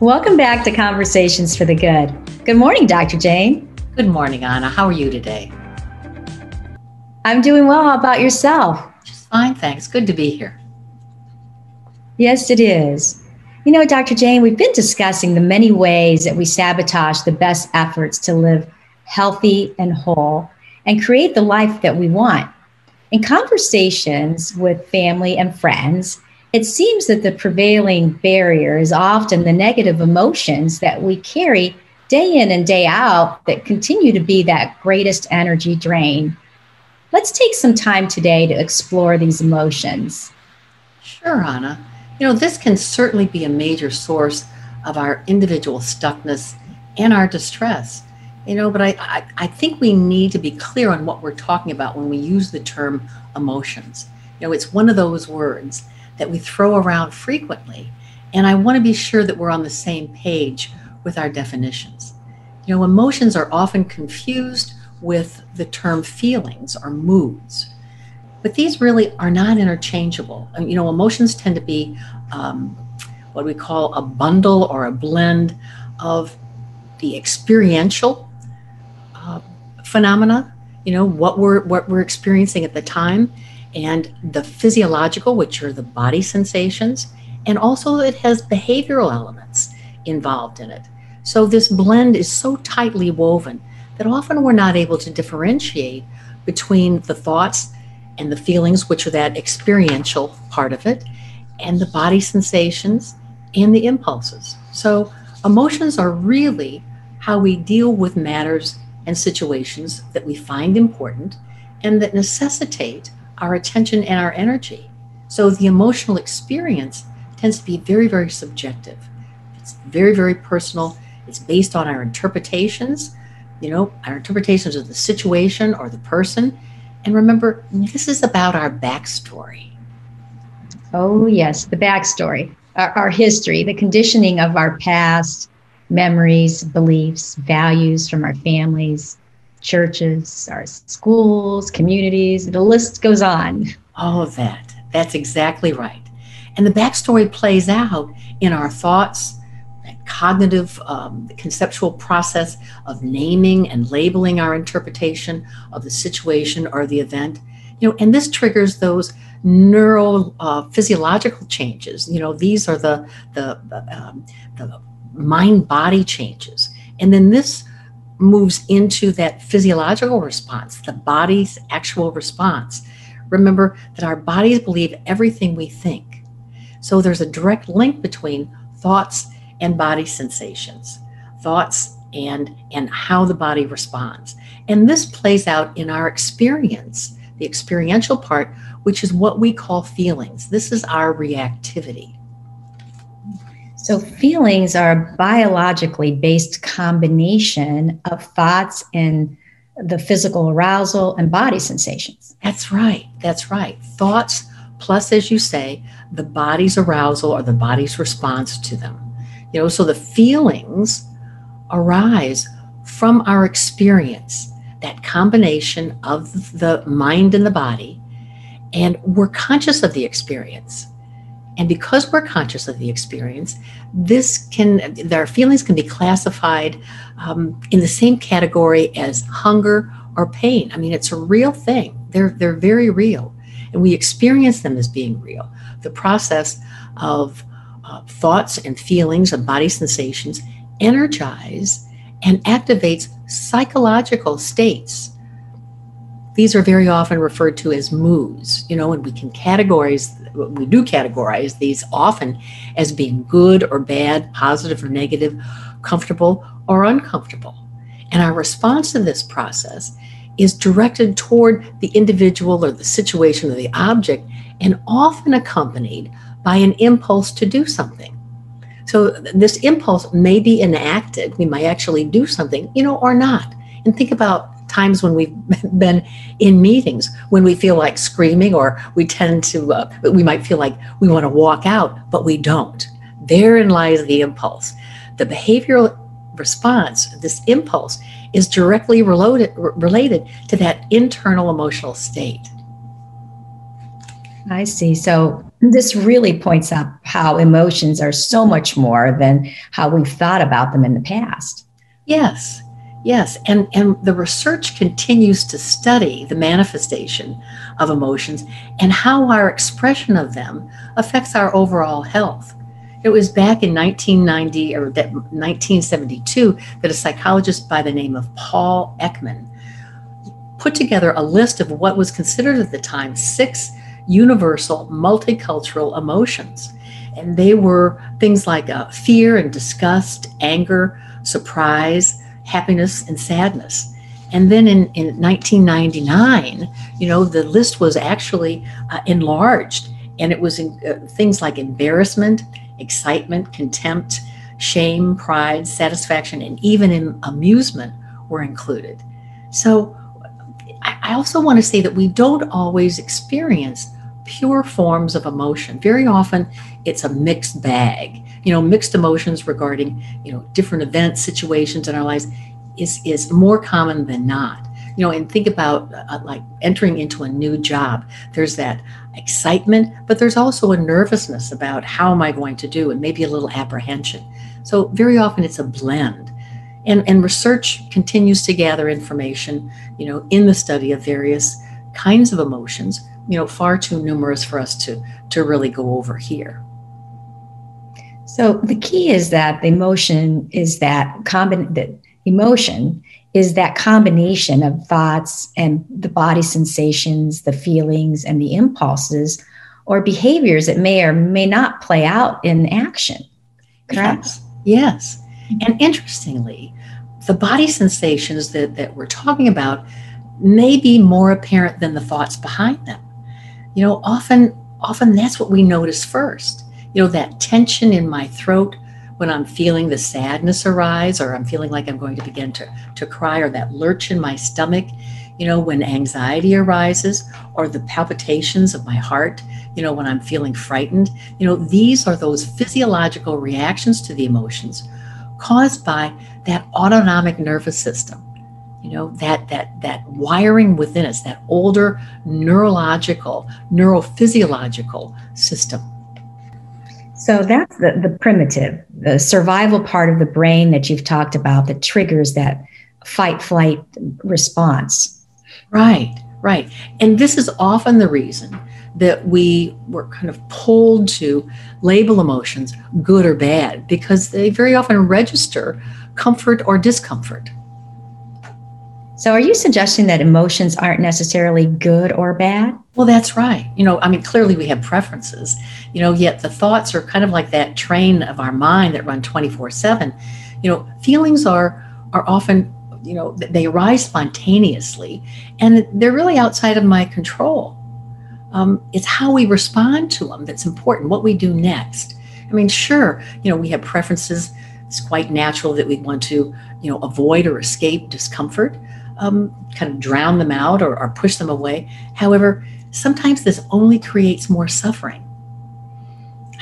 Welcome back to Conversations for the Good. Good morning, Dr. Jane. Good morning, Anna. How are you today? I'm doing well. How about yourself? Just fine, thanks. Good to be here. Yes, it is. You know, Dr. Jane, we've been discussing the many ways that we sabotage the best efforts to live healthy and whole and create the life that we want. In conversations with family and friends, it seems that the prevailing barrier is often the negative emotions that we carry day in and day out that continue to be that greatest energy drain. Let's take some time today to explore these emotions. Sure, Anna. You know, this can certainly be a major source of our individual stuckness and our distress. You know, but I, I, I think we need to be clear on what we're talking about when we use the term emotions. You know, it's one of those words that we throw around frequently. And I want to be sure that we're on the same page with our definitions. You know, emotions are often confused with the term feelings or moods, but these really are not interchangeable. And you know, emotions tend to be um, what we call a bundle or a blend of the experiential uh, phenomena, you know, what we're what we're experiencing at the time, and the physiological, which are the body sensations, and also it has behavioral elements involved in it. So this blend is so tightly woven that often we're not able to differentiate between the thoughts and the feelings, which are that experiential part of it, and the body sensations and the impulses. So emotions are really how we deal with matters and situations that we find important and that necessitate our attention and our energy. So the emotional experience tends to be very, very subjective. It's very, very personal. It's based on our interpretations, you know, our interpretations of the situation or the person. And remember, this is about our backstory. Oh, yes, the backstory, our, our history, the conditioning of our past, memories, beliefs, values from our families, churches, our schools, communities, the list goes on. All of that. That's exactly right. And the backstory plays out in our thoughts, cognitive, um, conceptual process of naming and labeling our interpretation of the situation or the event. You know, and this triggers those neural uh, physiological changes. You know, these are the the um, the mind body changes, and then this moves into that physiological response, the body's actual response. Remember that our bodies believe everything we think. So there's a direct link between thoughts and body sensations, thoughts and and how the body responds. And this plays out in our experience, the experiential part, which is what we call feelings. This is our reactivity. So, feelings are a biologically based combination of thoughts and the physical arousal and body sensations. That's right. That's right. Thoughts plus, as you say, the body's arousal or the body's response to them. You know, so the feelings arise from our experience, that combination of the mind and the body, and we're conscious of the experience. And because we're conscious of the experience, this can, their feelings can be classified um, in the same category as hunger or pain. I mean, it's a real thing. They're, they're very real. And we experience them as being real. The process of uh, thoughts and feelings and body sensations energize and activates psychological states these are very often referred to as moods, you know, and we can categorize, we do categorize these often as being good or bad, positive or negative, comfortable or uncomfortable. And our response to this process is directed toward the individual or the situation or the object and often accompanied by an impulse to do something. So this impulse may be enacted, we might actually do something, you know, or not. And think about times when we've been in meetings when we feel like screaming or we tend to uh, we might feel like we want to walk out but we don't. Therein lies the impulse. The behavioral response this impulse is directly related related to that internal emotional state. I see. So This really points out how emotions are so much more than how we've thought about them in the past. Yes, yes. And, and the research continues to study the manifestation of emotions and how our expression of them affects our overall health. It was back in 1990 or 1972 that a psychologist by the name of Paul Ekman put together a list of what was considered at the time six universal multicultural emotions. And they were things like uh, fear and disgust, anger, surprise, happiness, and sadness. And then in, in 1999, you know, the list was actually uh, enlarged and it was in, uh, things like embarrassment, excitement, contempt, shame, pride, satisfaction, and even amusement were included. So I also want to say that we don't always experience pure forms of emotion. Very often it's a mixed bag. You know, mixed emotions regarding, you know, different events, situations in our lives is, is more common than not. You know, and think about uh, like entering into a new job. There's that excitement, but there's also a nervousness about how am I going to do and maybe a little apprehension. So very often it's a blend. And, and research continues to gather information, you know, in the study of various kinds of emotions, you know, far too numerous for us to, to really go over here. So the key is that the emotion is that emotion is that combination of thoughts and the body sensations, the feelings and the impulses or behaviors that may or may not play out in action. Correct? Yes. yes. And interestingly, the body sensations that, that we're talking about may be more apparent than the thoughts behind them. You know, often often that's what we notice first. You know, that tension in my throat when I'm feeling the sadness arise or I'm feeling like I'm going to begin to, to cry or that lurch in my stomach, you know, when anxiety arises or the palpitations of my heart, you know, when I'm feeling frightened, you know, these are those physiological reactions to the emotions caused by that autonomic nervous system you know that that that wiring within us that older neurological neurophysiological system so that's the, the primitive the survival part of the brain that you've talked about that triggers that fight flight response right right and this is often the reason that we were kind of pulled to label emotions good or bad because they very often register comfort or discomfort. So, are you suggesting that emotions aren't necessarily good or bad? Well, that's right. You know, I mean, clearly we have preferences, you know, yet the thoughts are kind of like that train of our mind that run 24 7. You know, feelings are are often, you know, they arise spontaneously and they're really outside of my control um, it's how we respond to them that's important, what we do next. I mean, sure, you know, we have preferences. It's quite natural that we want to, you know, avoid or escape discomfort, um, kind of drown them out or, or push them away. However, sometimes this only creates more suffering.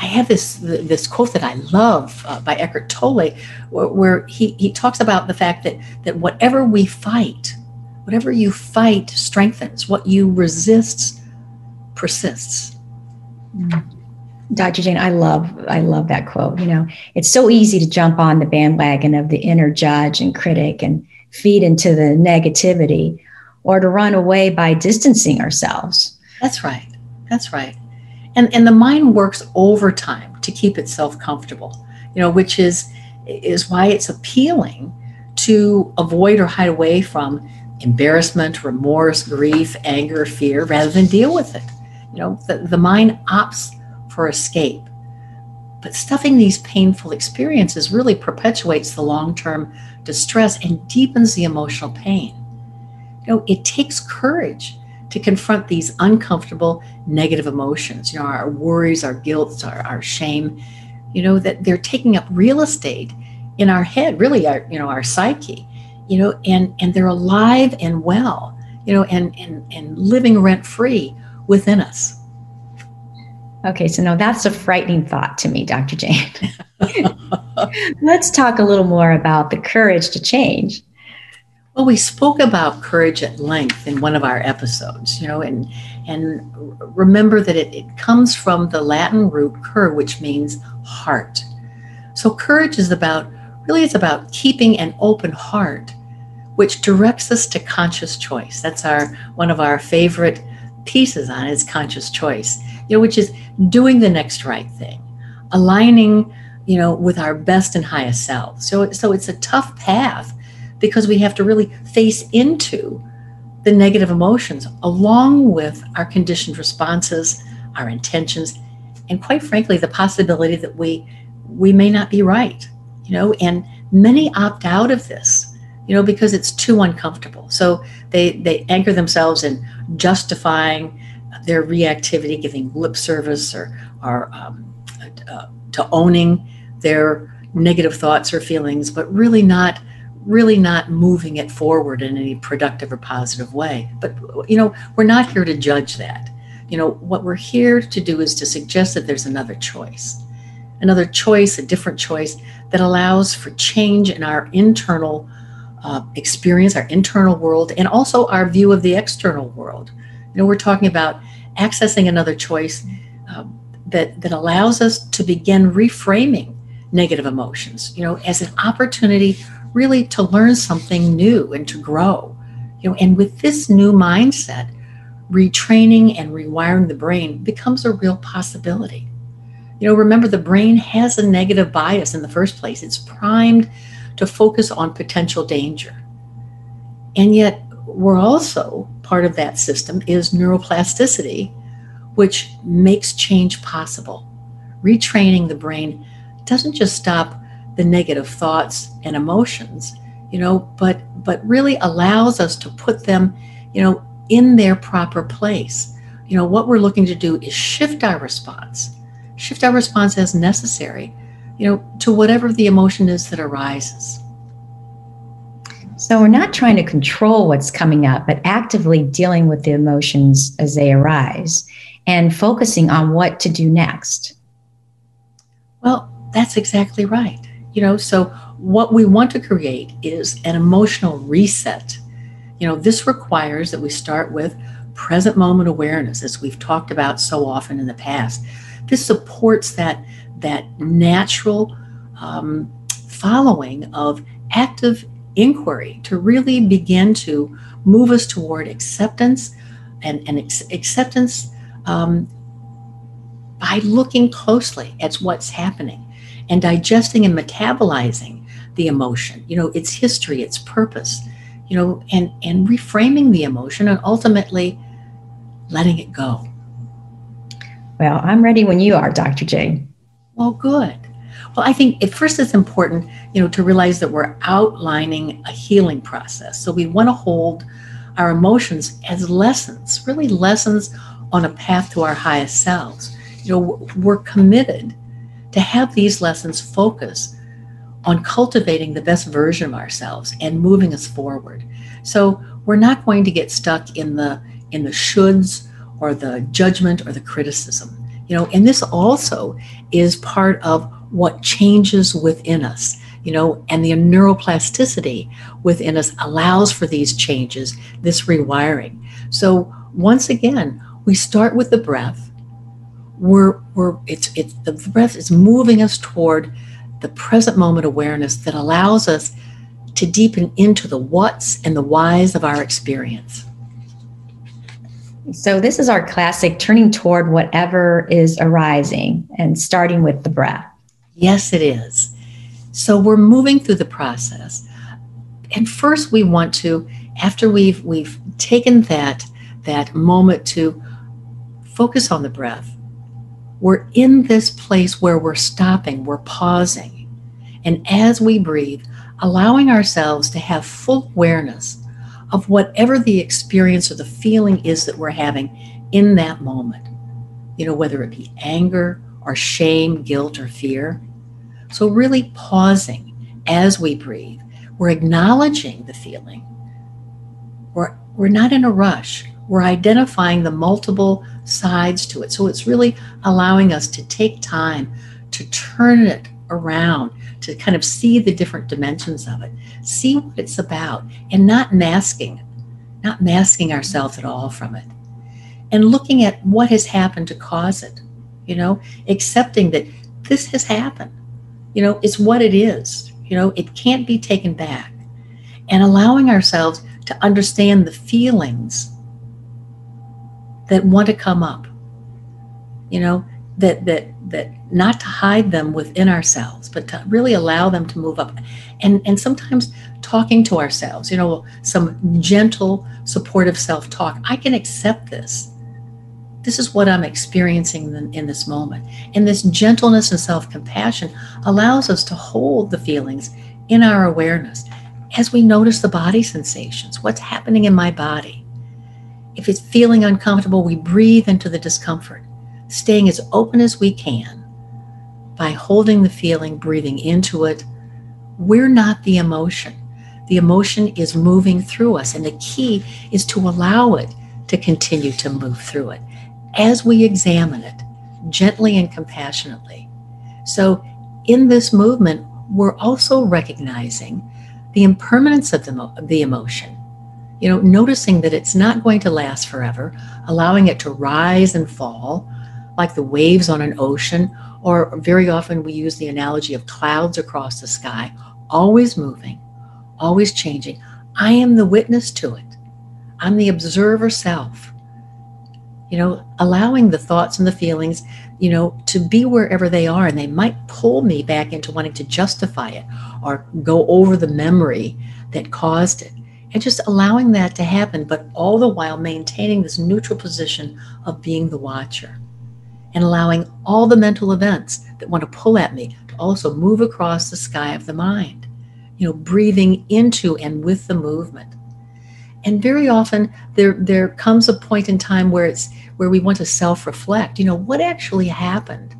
I have this this quote that I love uh, by Eckhart Tolle, where, where, he, he talks about the fact that that whatever we fight, whatever you fight strengthens. What you resist persists. Dr. Jane, I love I love that quote. You know, it's so easy to jump on the bandwagon of the inner judge and critic and feed into the negativity or to run away by distancing ourselves. That's right. That's right. And and the mind works overtime to keep itself comfortable. You know, which is is why it's appealing to avoid or hide away from embarrassment, remorse, grief, anger, fear rather than deal with it. You know, the, the mind opts for escape. But stuffing these painful experiences really perpetuates the long term distress and deepens the emotional pain. You know, it takes courage to confront these uncomfortable negative emotions, you know, our worries, our guilt, our, our shame, you know, that they're taking up real estate in our head, really our, you know, our psyche, you know, and, and they're alive and well, you know, and, and, and living rent free within us. Okay, so now that's a frightening thought to me, Dr. Jane. Let's talk a little more about the courage to change. Well, we spoke about courage at length in one of our episodes, you know, and and remember that it, it comes from the Latin root cur, which means heart. So courage is about really it's about keeping an open heart, which directs us to conscious choice. That's our one of our favorite pieces on it is conscious choice, you know, which is doing the next right thing, aligning, you know, with our best and highest self. So so it's a tough path because we have to really face into the negative emotions along with our conditioned responses, our intentions, and quite frankly, the possibility that we we may not be right, you know, and many opt out of this, you know, because it's too uncomfortable. So they they anchor themselves in justifying their reactivity, giving lip service or or um, uh, to owning their negative thoughts or feelings, but really not really not moving it forward in any productive or positive way. But, you know, we're not here to judge that. You know, what we're here to do is to suggest that there's another choice, another choice, a different choice that allows for change in our internal uh, experience, our internal world, and also our view of the external world. You know, we're talking about accessing another choice uh, that, that allows us to begin reframing negative emotions, you know, as an opportunity really to learn something new and to grow. You know, and with this new mindset, retraining and rewiring the brain becomes a real possibility. You know, remember the brain has a negative bias in the first place. It's primed to focus on potential danger. And yet, we're also part of that system is neuroplasticity, which makes change possible. Retraining the brain doesn't just stop the negative thoughts and emotions you know but but really allows us to put them you know in their proper place you know what we're looking to do is shift our response shift our response as necessary you know to whatever the emotion is that arises. So we're not trying to control what's coming up but actively dealing with the emotions as they arise and focusing on what to do next. Well that's exactly right. You know so what we want to create is an emotional reset. You know this requires that we start with present moment awareness as we've talked about so often in the past. This supports that that natural um, following of active inquiry to really begin to move us toward acceptance and, and ex- acceptance um, by looking closely at what's happening and digesting and metabolizing the emotion you know its history its purpose you know and and reframing the emotion and ultimately letting it go. Well i'm ready when you are dr j well good well i think at first it's important you know to realize that we're outlining a healing process so we want to hold our emotions as lessons really lessons on a path to our highest selves you know we're committed to have these lessons focus on cultivating the best version of ourselves and moving us forward. So we're not going to get stuck in the in the shoulds or the judgment or the criticism. You know, and this also is part of what changes within us. You know, and the neuroplasticity within us allows for these changes, this rewiring. So once again, we start with the breath we're we're it's it's the breath is moving us toward the present moment awareness that allows us to deepen into the what's and the whys of our experience. So this is our classic turning toward whatever is arising and starting with the breath. Yes, it is. So we're moving through the process. And first we want to after we've we've taken that that moment to focus on the breath we're in this place where we're stopping, we're pausing. And as we breathe, allowing ourselves to have full awareness of whatever the experience or the feeling is that we're having in that moment. You know, whether it be anger or shame, guilt, or fear. So, really pausing as we breathe. We're acknowledging the feeling. We're, we're not in a rush. We're identifying the multiple sides to it. So it's really allowing us to take time to turn it around, to kind of see the different dimensions of it, see what it's about, and not masking, not masking ourselves at all from it. And looking at what has happened to cause it, you know, accepting that this has happened. You know, it's what it is. You know, it can't be taken back. And allowing ourselves to understand the feelings that want to come up. You know, that that that not to hide them within ourselves, but to really allow them to move up. And and sometimes talking to ourselves, you know, some gentle, supportive self-talk. I can accept this. This is what I'm experiencing in, in this moment. And this gentleness and self-compassion allows us to hold the feelings in our awareness as we notice the body sensations. What's happening in my body? If it's feeling uncomfortable, we breathe into the discomfort staying as open as we can by holding the feeling, breathing into it. We're not the emotion. The emotion is moving through us, and the key is to allow it to continue to move through it as we examine it gently and compassionately. So, in this movement, we're also recognizing the impermanence of the, the emotion. You know, noticing that it's not going to last forever, allowing it to rise and fall, like the waves on an ocean, or very often we use the analogy of clouds across the sky, always moving, always changing. I am the witness to it. I'm the observer self. You know, allowing the thoughts and the feelings, you know, to be wherever they are. And they might pull me back into wanting to justify it or go over the memory that caused it. And just allowing that to happen, but all the while maintaining this neutral position of being the watcher and allowing all the mental events that want to pull at me to also move across the sky of the mind. You know, breathing into and with the movement. And very often there there comes a point in time where it's where we want to self-reflect. You know, what actually happened?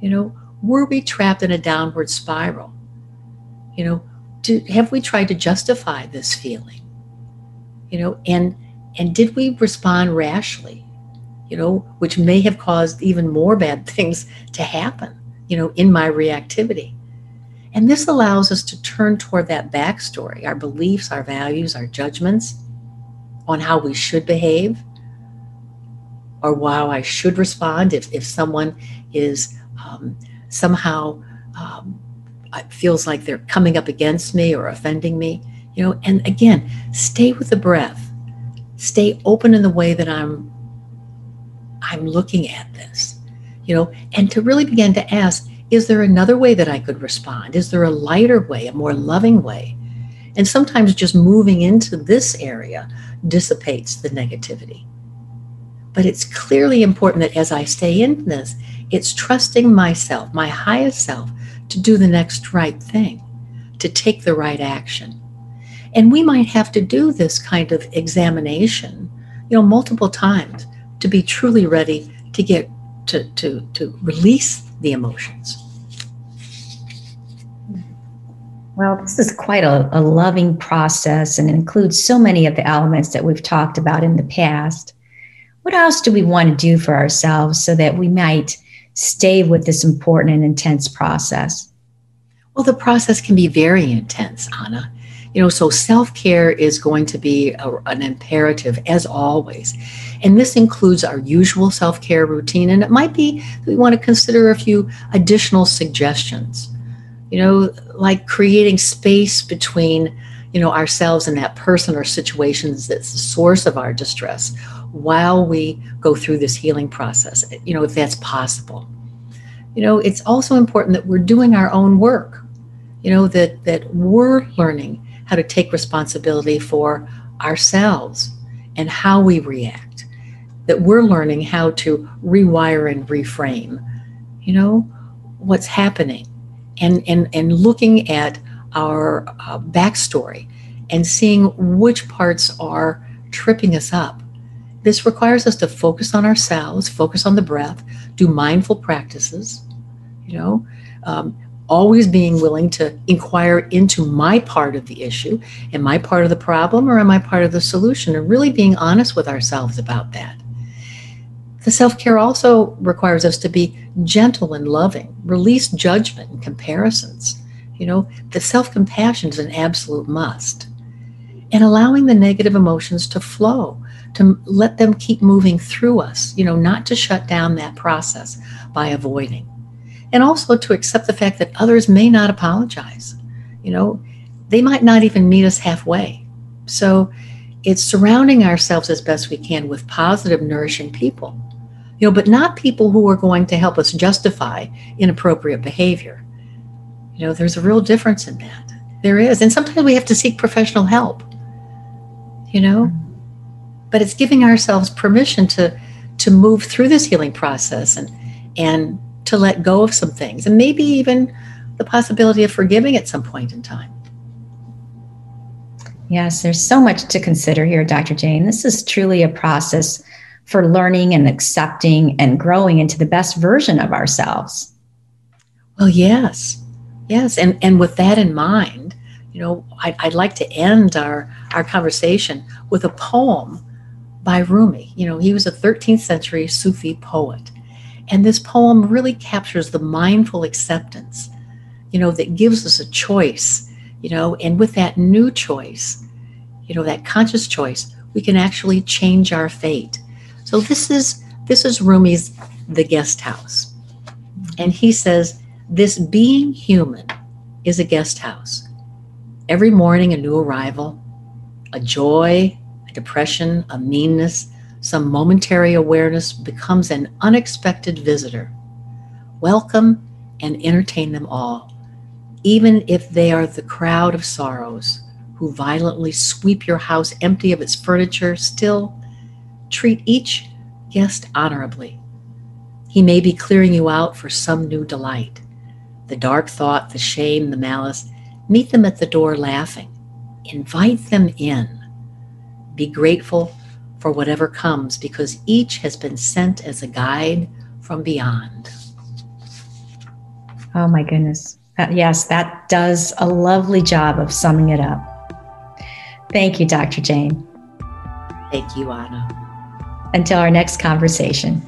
You know, were we trapped in a downward spiral? You know, do, have we tried to justify this feeling? You know, and and did we respond rashly? You know, which may have caused even more bad things to happen, you know, in my reactivity. And this allows us to turn toward that backstory, our beliefs, our values, our judgments on how we should behave or how I should respond if, if someone is um, somehow um, feels like they're coming up against me or offending me. You know, and again, stay with the breath. Stay open in the way that I'm I'm looking at this, you know, and to really begin to ask, is there another way that I could respond? Is there a lighter way, a more loving way? And sometimes just moving into this area dissipates the negativity. But it's clearly important that as I stay in this, it's trusting myself, my highest self, to do the next right thing, to take the right action. And we might have to do this kind of examination, you know, multiple times to be truly ready to get to, to, to release the emotions. Well, this is quite a, a loving process and includes so many of the elements that we've talked about in the past. What else do we want to do for ourselves so that we might stay with this important and intense process? Well, the process can be very intense, Anna. You know, so self care is going to be a, an imperative as always. And this includes our usual self care routine. And it might be that we want to consider a few additional suggestions, you know, like creating space between, you know, ourselves and that person or situations that's the source of our distress while we go through this healing process, you know, if that's possible. You know, it's also important that we're doing our own work, you know, that, that we're learning how to take responsibility for ourselves and how we react, that we're learning how to rewire and reframe, you know, what's happening, and, and, and looking at our uh, backstory and seeing which parts are tripping us up. This requires us to focus on ourselves, focus on the breath, do mindful practices, you know, um, always being willing to inquire into my part of the issue. Am I part of the problem or am I part of the solution? And really being honest with ourselves about that. The self care also requires us to be gentle and loving, release judgment and comparisons. You know, the self compassion is an absolute must. And allowing the negative emotions to flow, to let them keep moving through us, you know, not to shut down that process by avoiding. And also to accept the fact that others may not apologize. You know, they might not even meet us halfway. So it's surrounding ourselves as best we can with positive, nourishing people. You know, but not people who are going to help us justify inappropriate behavior. You know, there's a real difference in that. There is. And sometimes we have to seek professional help. You know? But it's giving ourselves permission to to move through this healing process and and to let go of some things and maybe even the possibility of forgiving at some point in time. Yes, there's so much to consider here, Dr. Jane. This is truly a process for learning and accepting and growing into the best version of ourselves. Well, yes, yes, and and with that in mind, you know, I'd, I'd like to end our our conversation with a poem by Rumi. You know, he was a 13th century Sufi poet, and this poem really captures the mindful acceptance, you know, that gives us a choice, you know, and with that new choice, you know, that conscious choice, we can actually change our fate. So this is this is Rumi's The Guest House. And he says, this being human is a guest house. Every morning a new arrival, a joy, a depression, a meanness, some momentary awareness becomes an unexpected visitor. Welcome and entertain them all, even if they are the crowd of sorrows who violently sweep your house empty of its furniture, still treat each guest honorably. He may be clearing you out for some new delight. The dark thought, the shame, the malice, meet them at the door laughing. Invite them in. Be grateful for whatever comes because each has been sent as a guide from beyond. Oh my goodness. Uh, yes, that does a lovely job of summing it up. Thank you, Dr. Jane. Thank you, Anna. Until our next conversation.